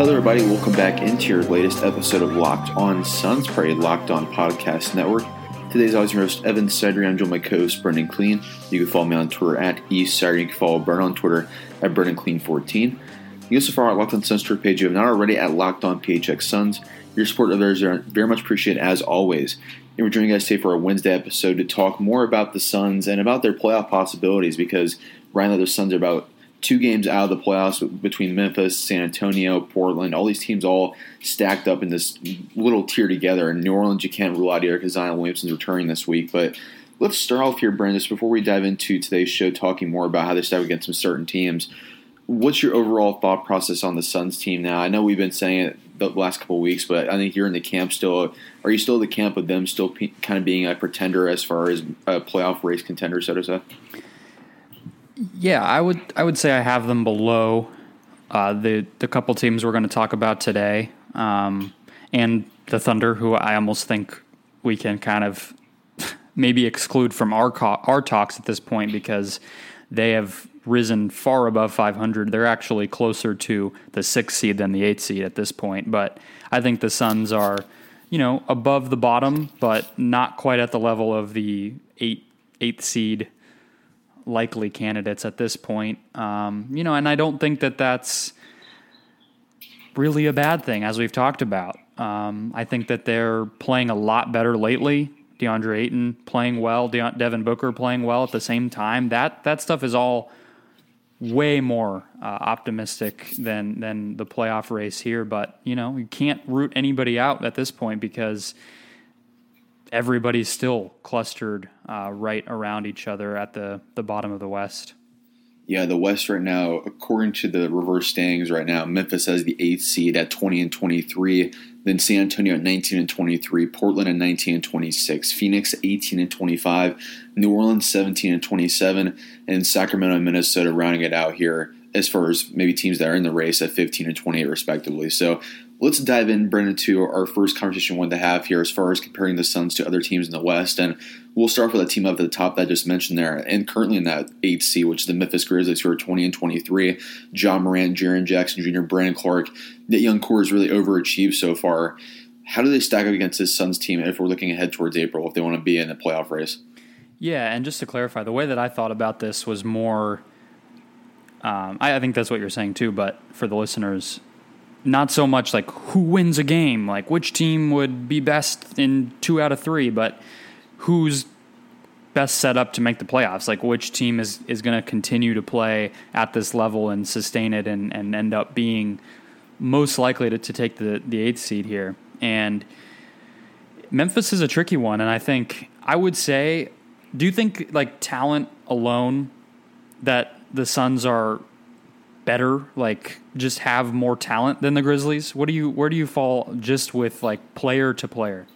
Hello, everybody. Welcome back into your latest episode of Locked On Suns, Party Locked On Podcast Network. Today's always your host, Evan Sidery. I'm joined by co-host Brendan Clean. You can follow me on Twitter at eSidery. You can follow Brendan on Twitter at BrendanClean14. You can also follow our Locked On Suns Twitter page. You have not already at Locked On PHX Suns. Your support of theirs are very much appreciated as always. And we're joining you guys today for our Wednesday episode to talk more about the Suns and about their playoff possibilities because right now the Suns are about two games out of the playoffs between Memphis, San Antonio, Portland. All these teams all stacked up in this little tier together. In New Orleans, you can't rule out Eric Zion Williamson's returning this week. But let's start off here, Brandon, before we dive into today's show, talking more about how they stack against some certain teams. What's your overall thought process on the Suns team now? I know we've been saying it the last couple weeks, but I think you're in the camp still. Are you still in the camp of them still kind of being a pretender as far as a playoff race contender, so to say? Yeah, I would I would say I have them below uh, the the couple teams we're going to talk about today, um, and the Thunder, who I almost think we can kind of maybe exclude from our co- our talks at this point because they have risen far above 500. They're actually closer to the sixth seed than the eighth seed at this point. But I think the Suns are, you know, above the bottom, but not quite at the level of the eight eighth seed likely candidates at this point. Um, you know, and I don't think that that's really a bad thing, as we've talked about. Um, I think that they're playing a lot better lately. DeAndre Ayton playing well, De- Devin Booker playing well at the same time. That that stuff is all way more uh, optimistic than than the playoff race here. But you know, you can't root anybody out at this point because everybody's still clustered uh, right around each other at the, the bottom of the West. Yeah, the West right now, according to the reverse standings right now, Memphis has the eighth seed at 20 and 23, then San Antonio at 19 and 23, Portland at 19 and 26, Phoenix 18 and 25, New Orleans 17 and 27, and Sacramento and Minnesota rounding it out here as far as maybe teams that are in the race at 15 and 28 respectively. So let's dive in, Brendan, to our first conversation we wanted to have here as far as comparing the Suns to other teams in the West. And we'll start with that team up at the top that I just mentioned there, and currently in that 8th seed, which is the Memphis Grizzlies, who are 20 and 23. Ja Morant, Jaren Jackson Jr., Brandon Clarke. That young core has really overachieved so far. How do they stack up against this Suns team if we're looking ahead towards April, if they want to be in the playoff race? Yeah, and just to clarify, the way that I thought about this was more. Um, I, I think that's what you're saying too, but for the listeners, not so much like who wins a game, like which team would be best in two out of three, but who's best set up to make the playoffs. Like which team is is going to continue to play at this level and sustain it and and end up being most likely to, to take the the eighth seed here. And Memphis is a tricky one, and I think I would say, do you think like talent alone that the Suns are better, like just have more talent than the Grizzlies? What do you where do you fall just with like player to player?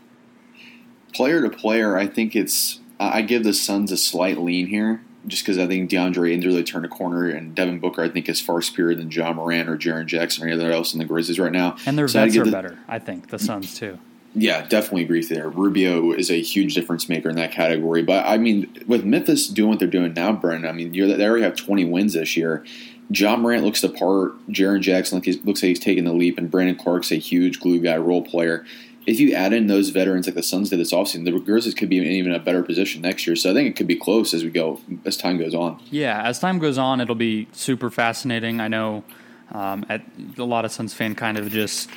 Player to player, I think it's I give the Suns a slight lean here, just because I think DeAndre Ayton's really turned a corner, and Devin Booker I think is far superior than Ja Morant or Jaren Jackson or anyone else in the Grizzlies right now. And their so vets are the, better, I think. The Suns too. Yeah, definitely agree there. Rubio is a huge difference maker in that category. But I mean, with Memphis doing what they're doing now, Brendan, I mean, they already have 20 wins this year. Ja Morant looks the part. Jaren Jackson looks like he's taking the leap, and Brandon Clarke's a huge glue guy role player. If you add in those veterans like the Suns did this offseason, the Grizzlies could be in even a better position next year. So I think it could be close as we go as time goes on. Yeah, as time goes on, it'll be super fascinating. I know um, at, a lot of Suns fan kind of just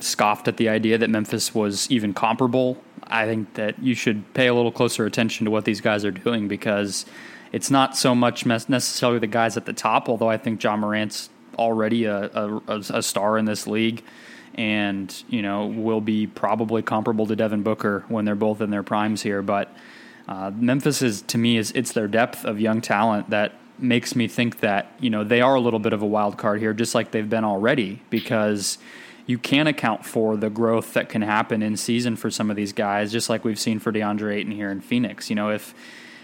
scoffed at the idea that Memphis was even comparable. I think that you should pay a little closer attention to what these guys are doing because it's not so much necessarily the guys at the top, although I think Ja Morant's already a, a, a star in this league and, you know, will be probably comparable to Devin Booker when they're both in their primes here. But uh, Memphis is, to me, is it's their depth of young talent that makes me think that, you know, they are a little bit of a wild card here, just like they've been already, because you can account for the growth that can happen in season for some of these guys, just like we've seen for DeAndre Ayton here in Phoenix. You know, if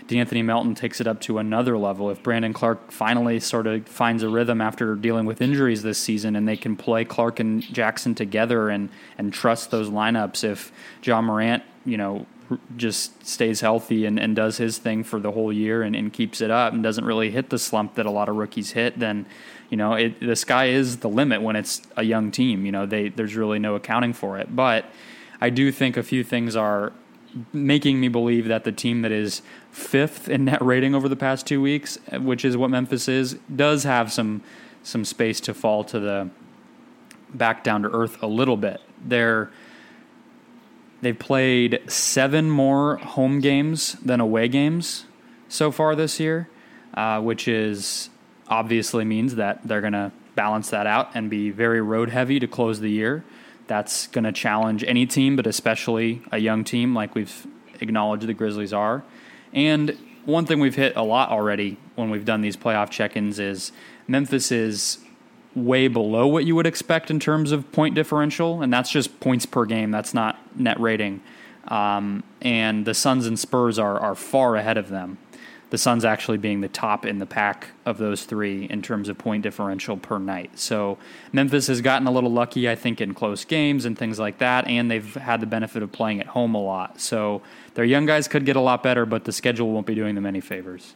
De'Anthony Melton takes it up to another level. If Brandon Clarke finally sort of finds a rhythm after dealing with injuries this season and they can play Clarke and Jackson together and, and trust those lineups, if Ja Morant, you know, just stays healthy and, and does his thing for the whole year and, and keeps it up and doesn't really hit the slump that a lot of rookies hit, then you know it, the sky is the limit when it's a young team. You know, they there's really no accounting for it. But I do think a few things are making me believe that the team that is fifth in net rating over the past two weeks, which is what Memphis is, does have some some space to fall to the back down to earth a little bit. They're they've played seven more home games than away games so far this year, uh, which is obviously means that they're going to balance that out and be very road heavy to close the year. That's going to challenge any team, but especially a young team like we've acknowledged the Grizzlies are. And one thing we've hit a lot already when we've done these playoff check ins is Memphis is way below what you would expect in terms of point differential, and that's just points per game. That's not net rating. Um, and the Suns and Spurs are, are far ahead of them the Suns actually being the top in the pack of those three in terms of point differential per night. So Memphis has gotten a little lucky, I think, in close games and things like that, and they've had the benefit of playing at home a lot. So their young guys could get a lot better, but the schedule won't be doing them any favors.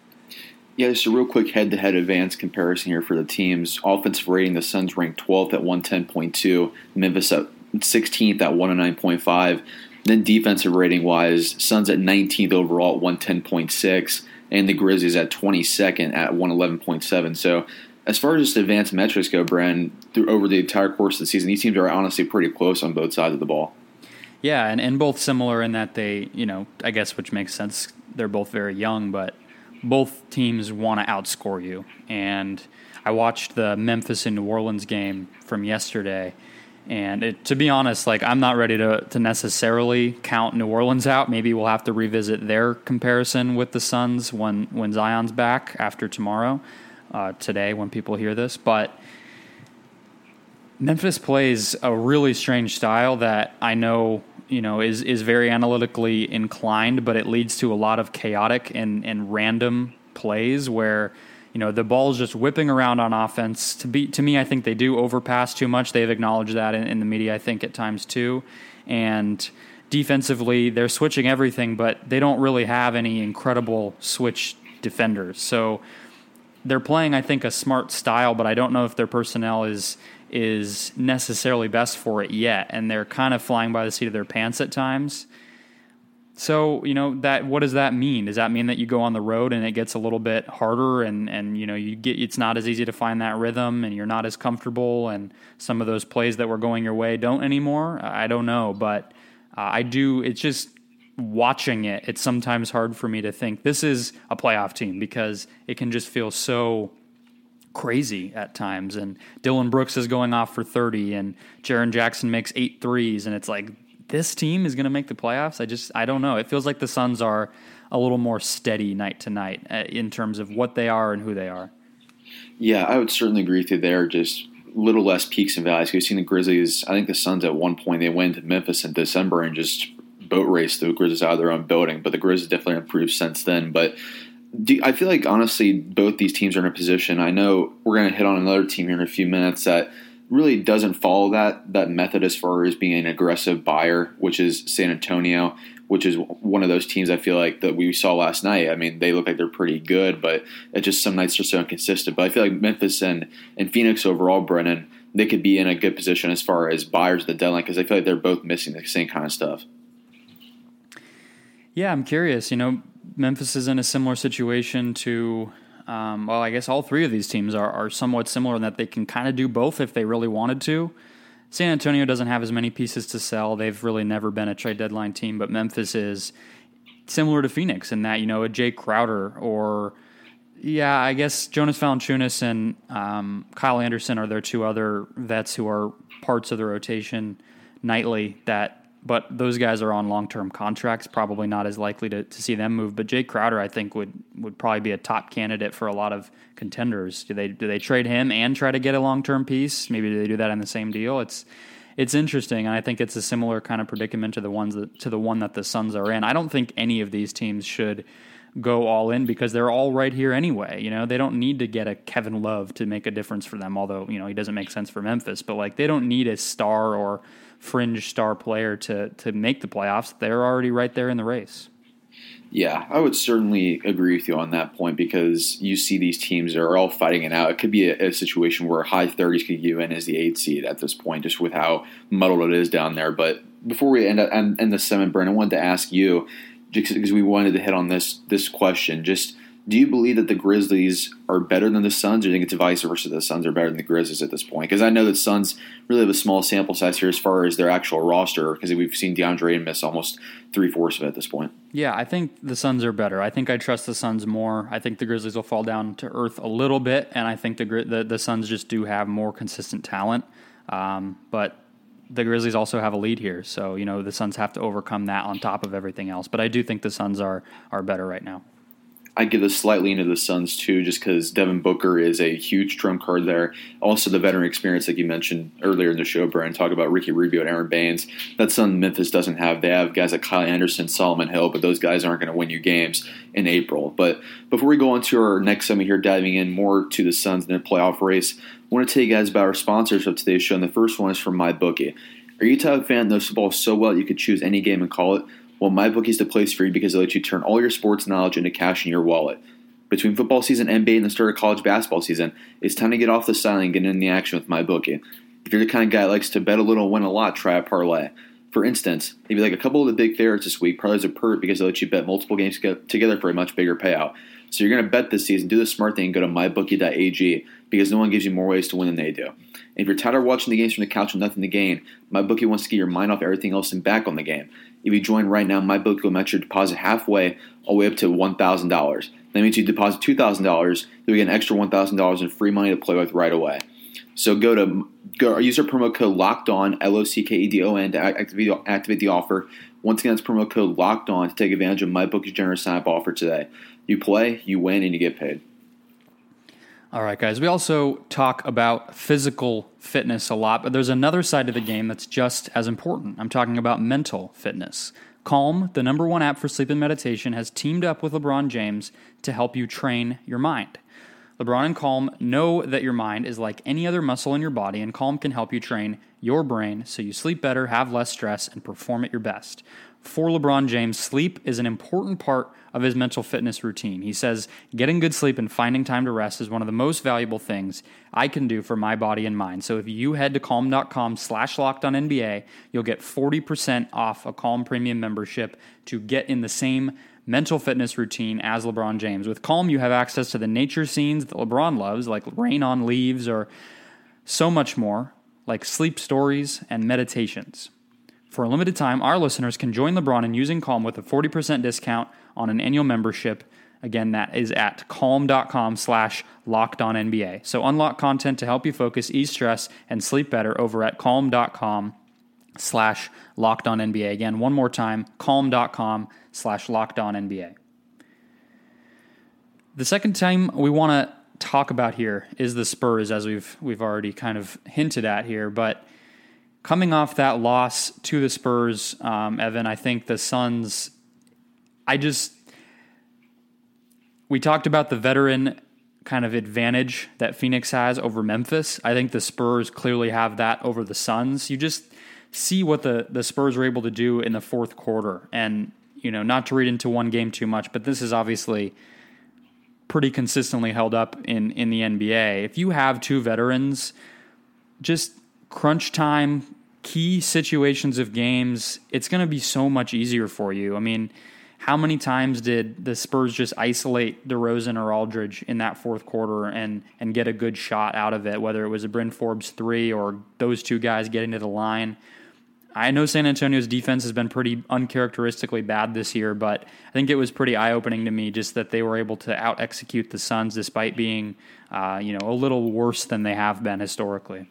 Yeah, just a real quick head to head advanced comparison here for the teams. Offensive rating, the Suns ranked 12th at 110.2, Memphis at 16th at 109.5. Then defensive rating wise, Suns at 19th overall at 110.6 and the Grizzlies at 22nd at 111.7. So as far as just advanced metrics go, Bren, through over the entire course of the season, these teams are honestly pretty close on both sides of the ball. Yeah, and, and both similar in that they, you know, I guess which makes sense. They're both very young, but both teams want to outscore you. And I watched the Memphis and New Orleans game from yesterday, and it, to be honest, like I'm not ready to, to necessarily count New Orleans out. Maybe we'll have to revisit their comparison with the Suns when when Zion's back after tomorrow, uh, today when people hear this. But Memphis plays a really strange style that I know you know is is very analytically inclined, but it leads to a lot of chaotic and and random plays where you know the ball's just whipping around on offense. To be to me, I think they do overpass too much. They've acknowledged that in, in the media, I think at times too, and defensively they're switching everything, but they don't really have any incredible switch defenders. So they're playing, I think, a smart style, but I don't know if their personnel is is necessarily best for it yet, and they're kind of flying by the seat of their pants at times. So, you know, that what does that mean? Does that mean that you go on the road and it gets a little bit harder and and you know, you get it's not as easy to find that rhythm and you're not as comfortable and some of those plays that were going your way don't anymore? I don't know, but uh, I do it's just watching it, it's sometimes hard for me to think this is a playoff team because it can just feel so crazy at times. And Dillon Brooks is going off for 30 and Jaren Jackson makes eight threes. And it's like, this team is going to make the playoffs. I just, I don't know. It feels like the Suns are a little more steady night to night uh, in terms of what they are and who they are. Yeah, I would certainly agree with you there. Just a little less peaks and valleys. We've seen the Grizzlies. I think the Suns at one point they went to Memphis in December and just boat raced the Grizzlies out of their own building. But the Grizzlies definitely improved since then. But do, I feel like honestly, both these teams are in a position. I know we're going to hit on another team here in a few minutes that really doesn't follow that that method as far as being an aggressive buyer, which is San Antonio, which is one of those teams I feel like that we saw last night. I mean, they look like they're pretty good, but it just some nights are so inconsistent. But I feel like Memphis and and Phoenix overall, Brennan, they could be in a good position as far as buyers at the deadline because I feel like they're both missing the same kind of stuff. Yeah, I'm curious. You know, Memphis is in a similar situation to, um, well, I guess all three of these teams are, are somewhat similar in that they can kind of do both if they really wanted to. San Antonio doesn't have as many pieces to sell. They've really never been a trade deadline team, but Memphis is similar to Phoenix in that, you know, a Jae Crowder or, yeah, I guess Jonas Valanciunas and um, Kyle Anderson are their two other vets who are parts of the rotation nightly that but those guys are on long term contracts, probably not as likely to, to see them move. But Jae Crowder, I think, would would probably be a top candidate for a lot of contenders. Do they do they trade him and try to get a long term piece? Maybe do they do that in the same deal? It's it's interesting, and I think it's a similar kind of predicament to the ones that, to the one that the Suns are in. I don't think any of these teams should go all in because they're all right here anyway. You know, they don't need to get a Kevin Love to make a difference for them, although, you know, he doesn't make sense for Memphis, but like they don't need a star or fringe star player to to make the playoffs. They're already right there in the race. Yeah, I would certainly agree with you on that point because you see these teams are all fighting it out. It could be a, a situation where high 30s could you in as the eight seed at this point, just with how muddled it is down there. But before we end, end, end the segment, Brent, I wanted to ask you because we wanted to hit on this this question. Just do you believe that the Grizzlies are better than the Suns, or do you think it's vice versa? The Suns are better than the Grizzlies at this point? Because I know that Suns really have a small sample size here as far as their actual roster, because we've seen DeAndre miss almost three fourths of it at this point. Yeah, I think the Suns are better. I think I trust the Suns more. I think the Grizzlies will fall down to earth a little bit, and I think the the, the Suns just do have more consistent talent. Um, but the Grizzlies also have a lead here, so you know the Suns have to overcome that on top of everything else. But I do think the Suns are are better right now. I give this slightly into the Suns too, just because Devin Booker is a huge trump card there. Also, the veteran experience, like you mentioned earlier in the show, Brian, talk about Ricky Rubio and Aron Baynes. That's something Memphis doesn't have. They have guys like Kyle Anderson, Solomon Hill, but those guys aren't going to win you games in April. But before we go on to our next segment here, diving in more to the Suns and their playoff race, I want to tell you guys about our sponsors of today's show. And the first one is from MyBookie. Are you a type fan that knows football so well you could choose any game and call it? Well, MyBookie is the place for you because it lets you turn all your sports knowledge into cash in your wallet. Between football season, NBA, and the start of college basketball season, it's time to get off the sideline and get in the action with MyBookie. If you're the kind of guy that likes to bet a little, win a lot, try a parlay. For instance, you like a couple of the big favorites this week, parlays are perfect because they let you bet multiple games together for a much bigger payout. So you're going to bet this season, do the smart thing, go to mybookie.ag because no one gives you more ways to win than they do. And if you're tired of watching the games from the couch with nothing to gain, MyBookie wants to get your mind off everything else and back on the game. If you join right now, MyBookie will match your deposit halfway, all the way up to $1,000. That means you deposit $2,000, you'll get an extra $1,000 in free money to play with right away. So go to go use our promo code Locked On L O C K E D O N to activate, activate the offer. Once again, it's promo code Locked On to take advantage of MyBookie's generous sign-up offer today. You play, you win, and you get paid. All right, guys. We also talk about physical fitness a lot, but there's another side of the game that's just as important. I'm talking about mental fitness. Calm, the number one app for sleep and meditation, has teamed up with LeBron James to help you train your mind. LeBron and Calm know that your mind is like any other muscle in your body, and Calm can help you train your brain so you sleep better, have less stress, and perform at your best. For LeBron James, sleep is an important part of his mental fitness routine. He says, Getting good sleep and finding time to rest is one of the most valuable things I can do for my body and mind. So if you head to calm.com slash locked on NBA, you'll get 40% off a Calm Premium membership to get in the same mental fitness routine as LeBron James. With Calm, you have access to the nature scenes that LeBron loves, like rain on leaves or so much more, like sleep stories and meditations. For a limited time, our listeners can join LeBron in using Calm with a 40% discount on an annual membership. Again, that is at calm.com slash locked on NBA. So unlock content to help you focus, ease stress, and sleep better over at calm.com slash locked on NBA. Again, one more time, calm.com slash locked on NBA. The second time we want to talk about here is the Spurs, as we've we've already kind of hinted at here. But coming off that loss to the Spurs, um, Evan, I think the Suns. I just we talked about the veteran kind of advantage that Phoenix has over Memphis. I think the Spurs clearly have that over the Suns. You just see what the the Spurs were able to do in the fourth quarter, and you know, not to read into one game too much, but this is obviously pretty consistently held up in in the NBA. If you have two veterans, just crunch time, key situations of games, it's going to be so much easier for you. I mean, how many times did the Spurs just isolate DeRozan or Aldridge in that fourth quarter and and get a good shot out of it, whether it was a Bryn Forbes three or those two guys getting to the line? I know San Antonio's defense has been pretty uncharacteristically bad this year, but I think it was pretty eye opening to me just that they were able to out execute the Suns despite being, uh, you know, a little worse than they have been historically.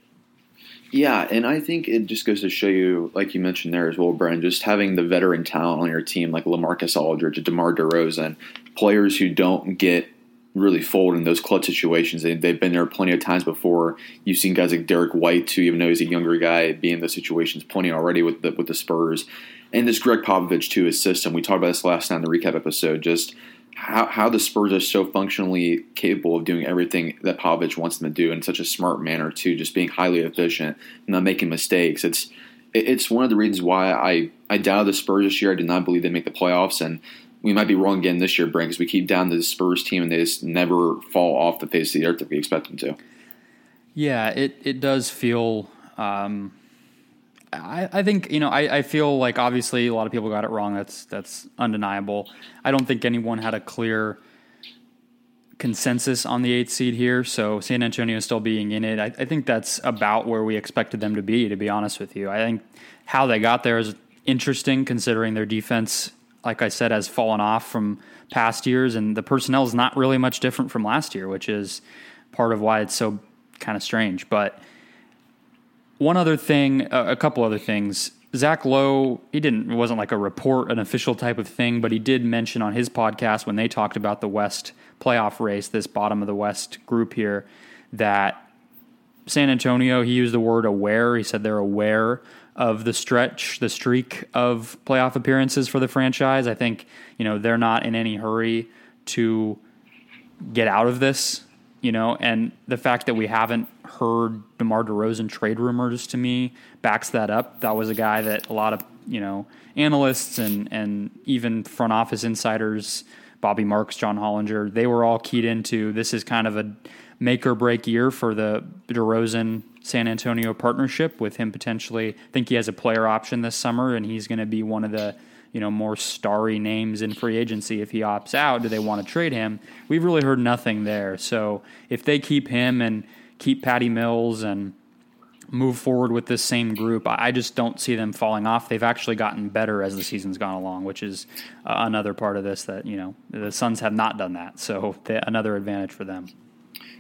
Yeah, and I think it just goes to show you, like you mentioned there as well, Brian, just having the veteran talent on your team like LaMarcus Aldridge, DeMar DeRozan, players who don't get really fold in those clutch situations. They, have been there plenty of times before. You've seen guys like Derrick White too, even though he's a younger guy, be in those situations plenty already with the, with the Spurs. And this Gregg Popovich too, his system. We talked about this last night in the recap episode. Just how, how the Spurs are so functionally capable of doing everything that Popovich wants them to do in such a smart manner too, just being highly efficient, not making mistakes. It's it's one of the reasons why I I doubted the Spurs this year. I did not believe they'd make the playoffs, and we might be wrong again this year, Brent, because we keep down the Spurs team and they just never fall off the face of the earth that we expect them to. Yeah, it, it does feel. Um, I, I think you know I, I feel like obviously a lot of people got it wrong. That's that's undeniable. I don't think anyone had a clear consensus on the eighth seed here. So San Antonio still being in it, I, I think that's about where we expected them to be. To be honest with you, I think how they got there is interesting considering their defense like I said, has fallen off from past years, and the personnel is not really much different from last year, which is part of why it's so kind of strange. But one other thing, a couple other things. Zach Lowe, he didn't, it wasn't like a report, an official type of thing, but he did mention on his podcast when they talked about the West playoff race, this bottom of the West group here, that San Antonio, he used the word aware. He said they're aware of the stretch, the streak of playoff appearances for the franchise. I think, you know, they're not in any hurry to get out of this, you know, and the fact that we haven't heard DeMar DeRozan trade rumors to me backs that up. That was a guy that a lot of, you know, analysts and, and even front office insiders, Bobby Marks, John Hollinger, they were all keyed into this is kind of a make or break year for the DeRozan San Antonio partnership with him potentially. I think he has a player option this summer, and he's going to be one of the you know more starry names in free agency. If he opts out, do they want to trade him? We've really heard nothing there. So if they keep him and keep Patty Mills and move forward with this same group, I just don't see them falling off. They've actually gotten better as the season's gone along, which is uh, another part of this that you know the Suns have not done that. So another advantage for them.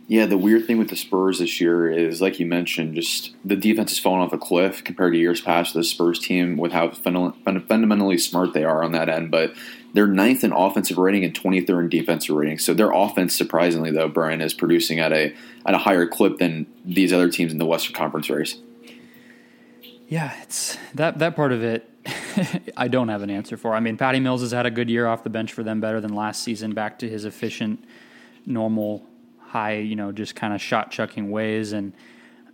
Yeah, the weird thing with the Spurs this year is, like you mentioned, just the defense has fallen off a cliff compared to years past. The Spurs team, with how fundamentally smart they are on that end, but they're ninth in offensive rating and 23rd in defensive rating. So their offense, surprisingly though, Brian is producing at a at a higher clip than these other teams in the Western Conference race. Yeah, it's that that part of it. I don't have an answer for. I mean, Patty Mills has had a good year off the bench for them, better than last season, back to his efficient, normal high, you know, just kind of shot chucking ways and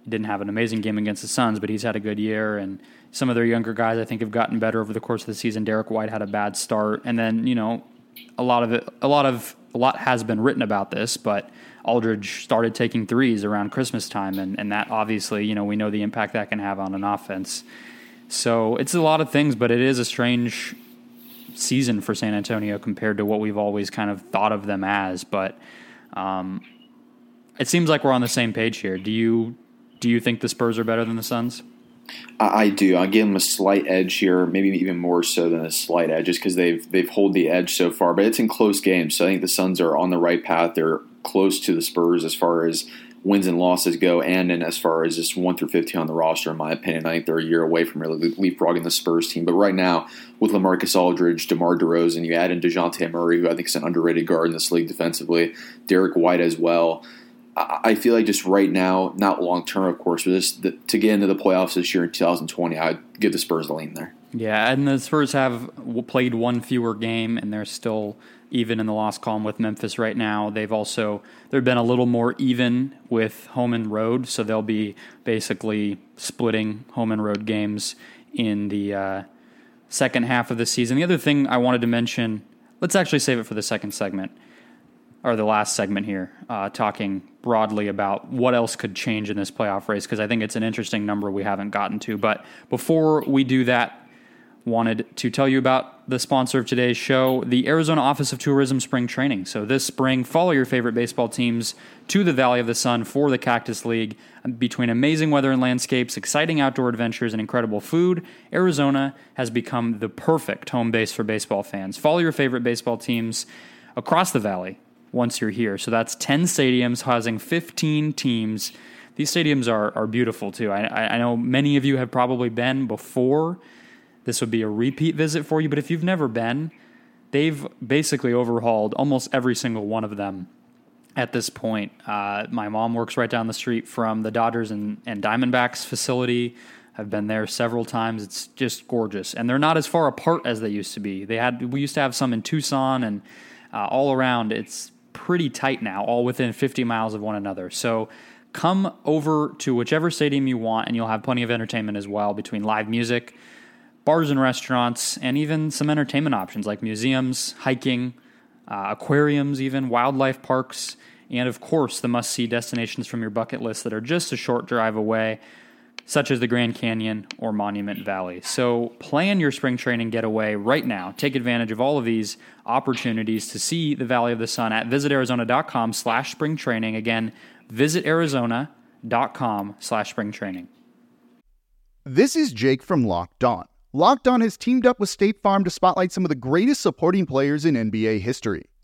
didn't have an amazing game against the Suns, but he's had a good year. And some of their younger guys, I think, have gotten better over the course of the season. Derrick White had a bad start, and then you know, a lot of it, a lot of a lot has been written about this, but Aldridge started taking threes around Christmas time, and and that obviously, you know, we know the impact that can have on an offense. So it's a lot of things, but it is a strange season for San Antonio compared to what we've always kind of thought of them as. But um, it seems like we're on the same page here. Do you do you think the Spurs are better than the Suns? I, I do. I give them a slight edge here, maybe even more so than a slight edge, just because they've they've hold the edge so far. But it's in close games, so I think the Suns are on the right path. They're close to the Spurs as far as wins and losses go, and in as far as just one through fifteen on the roster, in my opinion, I think they're a year away from really leapfrogging the Spurs team. But right now, with LaMarcus Aldridge, DeMar DeRozan, you add in Dejounte Murray, who I think is an underrated guard in this league defensively, Derrick White as well. I feel like just right now, not long term, of course, but just the, to get into the playoffs this year in 2020, I'd give the Spurs a lean there. Yeah, and the Spurs have played one fewer game, and they're still even in the loss column with Memphis right now. They've also they've been a little more even with home and road, so they'll be basically splitting home and road games in the uh, second half of the season. The other thing I wanted to mention, let's actually save it for the second segment or the last segment here, uh, talking broadly about what else could change in this playoff race because I think it's an interesting number we haven't gotten to. But before we do that, wanted to tell you about the sponsor of today's show, the Arizona Office of Tourism Spring Training. So this spring, follow your favorite baseball teams to the Valley of the Sun for the Cactus League. Between amazing weather and landscapes, exciting outdoor adventures, and incredible food, Arizona has become the perfect home base for baseball fans. Follow your favorite baseball teams across the valley once you're here. So that's 10 stadiums housing 15 teams. These stadiums are, are beautiful too. I, I know many of you have probably been before. This would be a repeat visit for you, but if you've never been, they've basically overhauled almost every single one of them at this point. Uh, my mom works right down the street from the Dodgers and, and Diamondbacks facility. I've been there several times. It's just gorgeous, and they're not as far apart as they used to be. They had we used to have some in Tucson and uh, all around. It's pretty tight now, all within 50 miles of one another. So come over to whichever stadium you want, and you'll have plenty of entertainment as well between live music, bars and restaurants, and even some entertainment options like museums, hiking, uh, aquariums, even wildlife parks, and of course the must see destinations from your bucket list that are just a short drive away such as the Grand Canyon or Monument Valley. So plan your spring training getaway right now. Take advantage of all of these opportunities to see the Valley of the Sun at visitarizona.com slash spring training. Again, visitarizona.com slash spring training. This is Jake from Locked On. Locked On has teamed up with State Farm to spotlight some of the greatest supporting players in NBA history.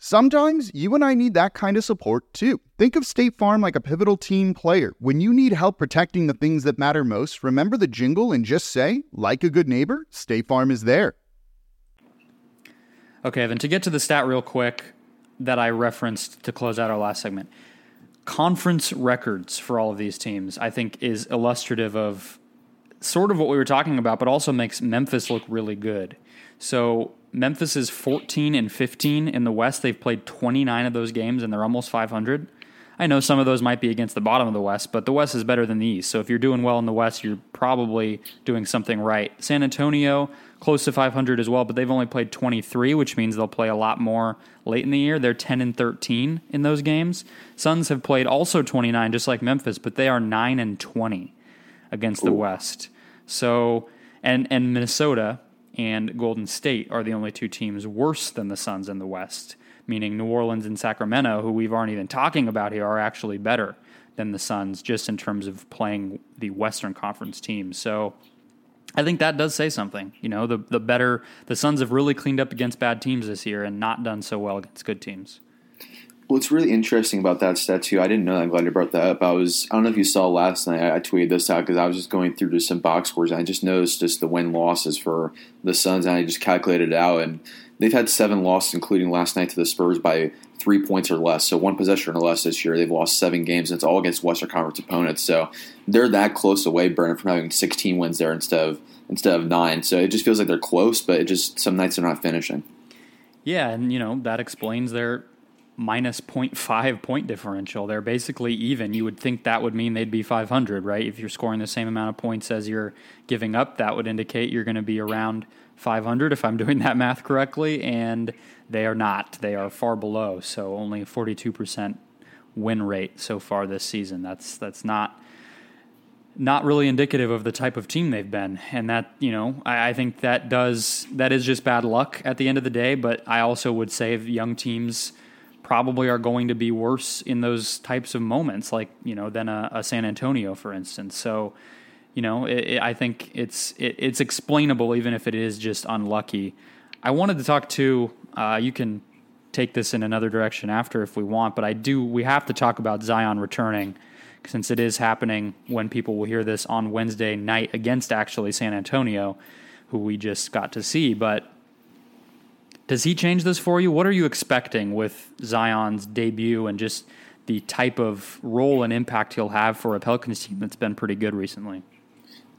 Sometimes you and I need that kind of support too. Think of State Farm like a pivotal team player. When you need help protecting the things that matter most, remember the jingle and just say, like a good neighbor, State Farm is there. Okay, then to get to the stat real quick that I referenced to close out our last segment. Conference records for all of these teams, I think, is illustrative of sort of what we were talking about, but also makes Memphis look really good. So Memphis is 14 and 15 in the West. They've played 29 of those games and they're almost 500. I know some of those might be against the bottom of the West, but the West is better than the East. So if you're doing well in the West, you're probably doing something right. San Antonio, close to 500 as well, but they've only played 23, which means they'll play a lot more late in the year. They're 10 and 13 in those games. Suns have played also 29, just like Memphis, but they are 9 and 20 against Ooh. the West. So, and and Minnesota, and Golden State are the only two teams worse than the Suns in the West, meaning New Orleans and Sacramento, who we've aren't even talking about here, are actually better than the Suns just in terms of playing the Western Conference teams. So I think that does say something. You know, the the better the Suns have really cleaned up against bad teams this year and not done so well against good teams. What's really interesting about that stat too, I didn't know. That. I'm glad you brought that up. I was, I don't know if you saw last night. I, tweeted this out because I was just going through just some box scores and I just noticed just the win losses for the Suns and I just calculated it out and they've had seven losses, including last night to the Spurs by three points or less. So one possession or less this year. They've lost seven games and it's all against Western Conference opponents. So they're that close away, Brennan, from having 16 wins there instead of instead of nine. So it just feels like they're close, but it just some nights they're not finishing. Yeah, and you know that explains their minus 0.5 point differential. They're basically even. You would think that would mean they'd be 500, right? If you're scoring the same amount of points as you're giving up, that would indicate you're going to be around 500 if I'm doing that math correctly, and they are not. They are far below. So only 42% win rate so far this season. That's that's not not really indicative of the type of team they've been. And that, you know, I, I, think that does that is just bad luck at the end of the day. But I also would say young teams probably are going to be worse in those types of moments, like, you know, than a, a San Antonio, for instance. So, you know, it, it, I think it's it, it's explainable even if it is just unlucky. I wanted to talk to uh, you can take this in another direction after if we want, but I do we have to talk about Zion returning since it is happening when people will hear this on Wednesday night against actually San Antonio, who we just got to see. But does he change this for you? What are you expecting with Zion's debut and just the type of role and impact he'll have for a Pelicans team that's been pretty good recently?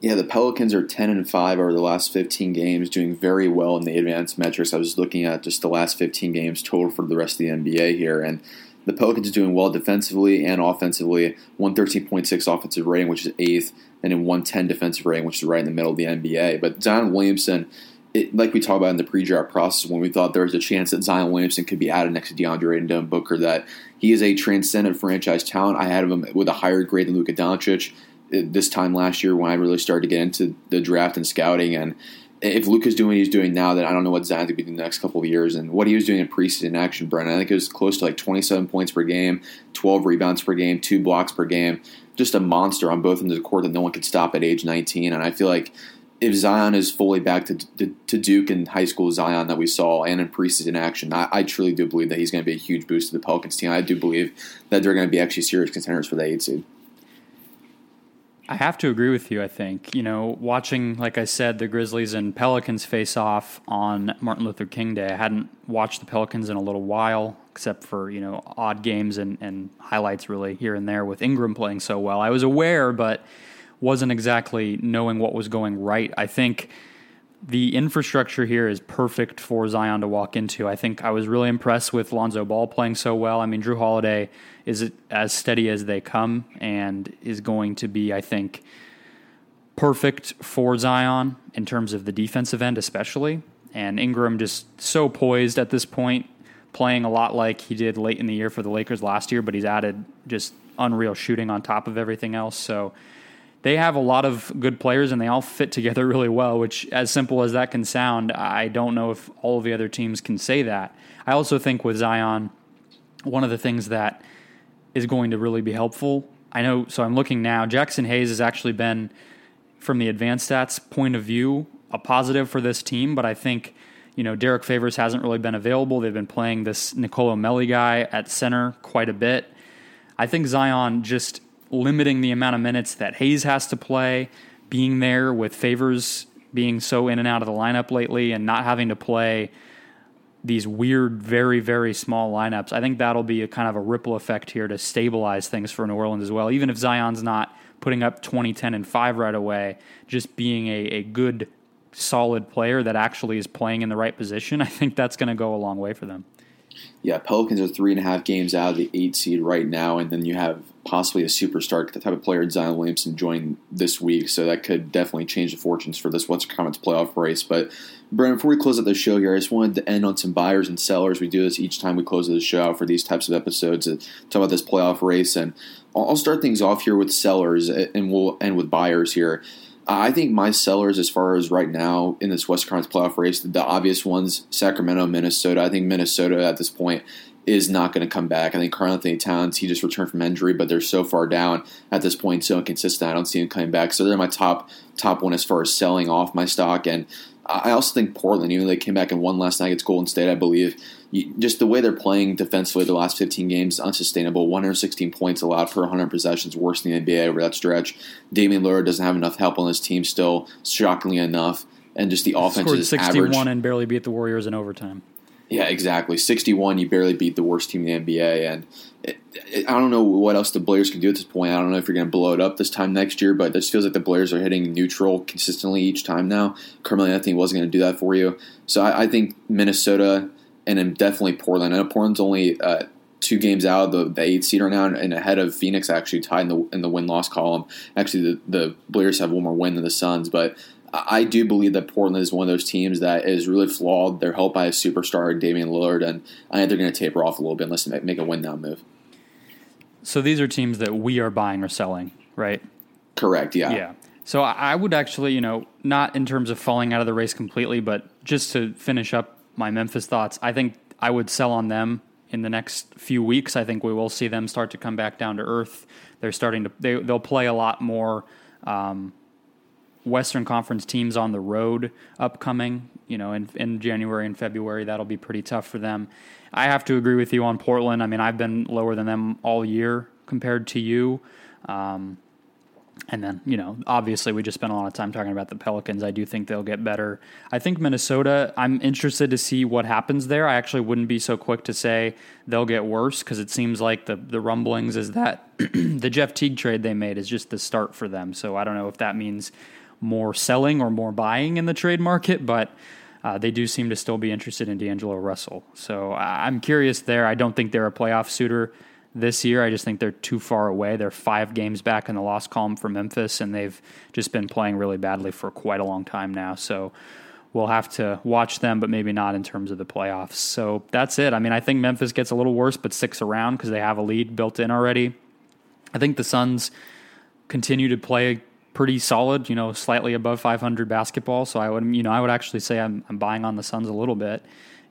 Yeah, the Pelicans are 10 and 5 over the last 15 games, doing very well in the advanced metrics. I was looking at just the last 15 games total for the rest of the NBA here, and the Pelicans are doing well defensively and offensively. 113.6 offensive rating, which is eighth, and in 110 defensive rating, which is right in the middle of the NBA. But Zion Williamson, it, like we talked about in the pre-draft process, when we thought there was a chance that Zion Williamson could be added next to DeAndre and Devin Booker, that he is a transcendent franchise talent. I had him with a higher grade than Luka Doncic uh, this time last year when I really started to get into the draft and scouting. And if Luka's doing what he's doing now, then I don't know what Zion's going to be the next couple of years. And what he was doing in preseason action, Brent, I think it was close to like 27 points per game, 12 rebounds per game, two blocks per game. Just a monster on both ends of the court that no one could stop at age 19. And I feel like if Zion is fully back to, to, to Duke and high school Zion that we saw and in preseason action, I, I truly do believe that he's going to be a huge boost to the Pelicans team. I do believe that they're going to be actually serious contenders for the eight seed. I have to agree with you. I think you know, watching like I said, the Grizzlies and Pelicans face off on Martin Luther King Day. I hadn't watched the Pelicans in a little while, except for you know odd games and, and highlights really here and there with Ingram playing so well. I was aware, but wasn't exactly knowing what was going right. I think the infrastructure here is perfect for Zion to walk into. I think I was really impressed with Lonzo Ball playing so well. I mean, Jrue Holiday is as steady as they come and is going to be, I think, perfect for Zion in terms of the defensive end, especially. And Ingram just so poised at this point, playing a lot like he did late in the year for the Lakers last year, but he's added just unreal shooting on top of everything else. So they have a lot of good players and they all fit together really well, which, as simple as that can sound, I don't know if all of the other teams can say that. I also think with Zion, one of the things that is going to really be helpful, I know, so I'm looking now, Jaxson Hayes has actually been, from the advanced stats point of view, a positive for this team, but I think. You know, Derrick Favors hasn't really been available. They've been playing this Nicolo Melli guy at center quite a bit. I think Zion just limiting the amount of minutes that Hayes has to play, being there with Favors being so in and out of the lineup lately, and not having to play these weird, very, very small lineups. I think that'll be a kind of a ripple effect here to stabilize things for New Orleans as well. Even if Zion's not putting up 20, 10, and 5 right away, just being a, a good, solid player that actually is playing in the right position, I think that's going to go a long way for them. Yeah, Pelicans are three and a half games out of the eight seed right now, and then you have possibly a superstar the type of player Zion Williamson joined this week, so that could definitely change the fortunes for this what's coming to playoff race. But Brandon, before we close out the show here, I just wanted to end on some buyers and sellers. We do this each time we close the show for these types of episodes to talk about this playoff race, and I'll start things off here with sellers, and we'll end with buyers here. I think my sellers, as far as right now in this West Conference playoff race, the obvious ones: Sacramento, Minnesota. I think Minnesota at this point is not going to come back. I think Karl-Anthony Towns, he just returned from injury, but they're so far down at this point, so inconsistent. I don't see him coming back. So they're my top top one as far as selling off my stock. And I also think Portland, even though they came back and won last night against Golden State, I believe, just the way they're playing defensively the last 15 games is unsustainable. 116 points allowed per 100 possessions, worse than the NBA over that stretch. Damian Lillard doesn't have enough help on his team still, shockingly enough. And just the offense Scored is 61 average. and barely beat the Warriors in overtime. Yeah, exactly. 61, you barely beat the worst team in the NBA. And it, it, I don't know what else the Blazers can do at this point. I don't know if you're going to blow it up this time next year, but this feels like the Blazers are hitting neutral consistently each time now. Carmelo Anthony wasn't going to do that for you. So I, I think Minnesota and then definitely Portland. I know Portland's only uh, two games out of the, the eight seed right now and ahead of Phoenix, actually tied in the, in the win loss column. Actually, the, the Blazers have one more win than the Suns, but I do believe that Portland is one of those teams that is really flawed. They're helped by a superstar, Damian Lillard, and I think they're going to taper off a little bit unless they make a win now move. So these are teams that we are buying or selling, right? Correct. Yeah. Yeah. So I would actually, you know, not in terms of falling out of the race completely, but just to finish up my Memphis thoughts, I think I would sell on them in the next few weeks. I think we will see them start to come back down to earth. They're starting to they they'll play a lot more um, Western Conference teams on the road upcoming. You know, in in January and February, that'll be pretty tough for them. I have to agree with you on Portland. I mean, I've been lower than them all year compared to you. Um, and then, you know, obviously we just spent a lot of time talking about the Pelicans. I do think they'll get better. I think Minnesota, I'm interested to see what happens there. I actually wouldn't be so quick to say they'll get worse because it seems like the, the rumblings is that the Jeff Teague trade they made is just the start for them. So I don't know if that means more selling or more buying in the trade market, but uh, they do seem to still be interested in D'Angelo Russell. So I'm curious there. I don't think they're a playoff suitor this year. I just think they're too far away. They're five games back in the loss column for Memphis, and they've just been playing really badly for quite a long time now. So we'll have to watch them, but maybe not in terms of the playoffs. So that's it. I mean, I think Memphis gets a little worse, but six around because they have a lead built in already. I think the Suns continue to play pretty solid, you know, slightly above 500 basketball. So I would, you know, I would actually say I'm, I'm buying on the Suns a little bit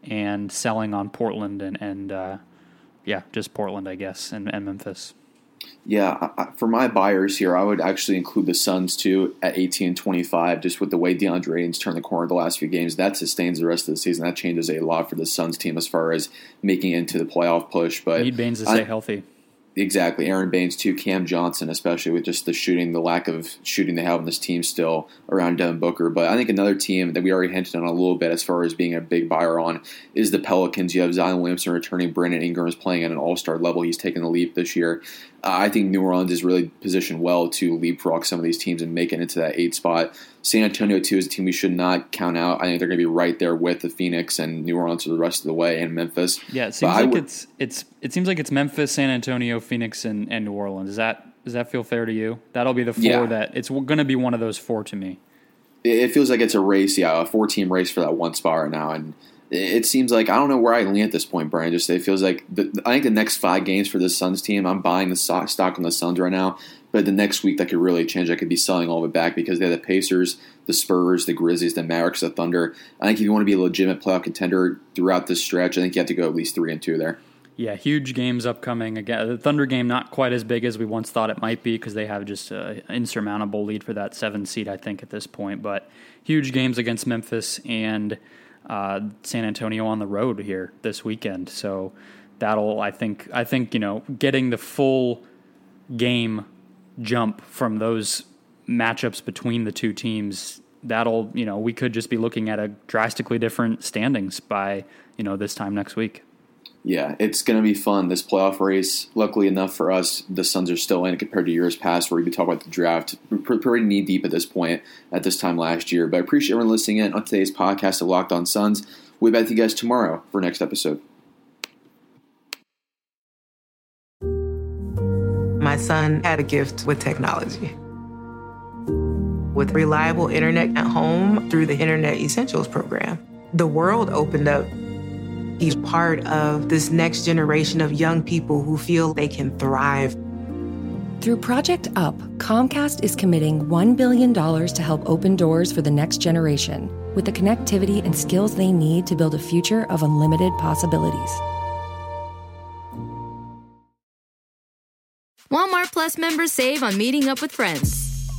and selling on Portland and, and uh, yeah, just Portland, I guess, and, and Memphis. Yeah, I, for my buyers here, I would actually include the Suns too at 18 and 25, just with the way DeAndre Ayton's turned the corner the last few games. That sustains the rest of the season. That changes a lot for the Suns team as far as making it into the playoff push. But need Baynes to stay I, healthy. Exactly, Aron Baynes too, Cam Johnson, especially with just the shooting, the lack of shooting they have on this team still around Devin Booker. But I think another team that we already hinted on a little bit as far as being a big buyer on is the Pelicans. You have Zion Williamson returning, Brandon Ingram is playing at an All Star level. He's taken the leap this year. Uh, I think New Orleans is really positioned well to leapfrog some of these teams and make it into that eight spot. San Antonio too is a team we should not count out. I think they're going to be right there with the Phoenix and New Orleans for the rest of the way, and Memphis. Yeah, it seems but like would, it's it's it seems like it's Memphis, San Antonio, Phoenix, and, and New Orleans. Does that does that feel fair to you? That'll be the four yeah. that it's going to be one of those four to me. It feels like it's a race, yeah, a four team race for that one spot right now, and it seems like I don't know where I lean at this point, Brian. Just it feels like the, I think the next five games for the Suns team, I'm buying the stock on the Suns right now. But the next week that could really change. I could be selling all of it back because they have the Pacers, the Spurs, the Grizzlies, the Mavericks, the Thunder. I think if you want to be a legitimate playoff contender throughout this stretch, I think you have to go at least three and two there. Yeah, huge games upcoming. Again, the Thunder game not quite as big as we once thought it might be because they have just an insurmountable lead for that seven seed, I think, at this point. But huge games against Memphis and uh, San Antonio on the road here this weekend. So that'll, I think, I think you know, getting the full game jump from those matchups between the two teams. That'll, you know, we could just be looking at a drastically different standings by, you know, this time next week yeah, it's going to be fun. This playoff race, luckily enough for us, the Suns are still in compared to years past where we could talk about the draft. We're pretty knee deep at this point at this time last year. But I appreciate everyone listening in on today's podcast of Locked On Suns. We'll be back with you guys tomorrow for next episode. My son had a gift with technology. With reliable internet at home through the Internet Essentials program, the world opened up He's part of this next generation of young people who feel they can thrive. Through Project UP, Comcast is committing $1 billion to help open doors for the next generation with the connectivity and skills they need to build a future of unlimited possibilities. Walmart Plus members save on meeting up with friends.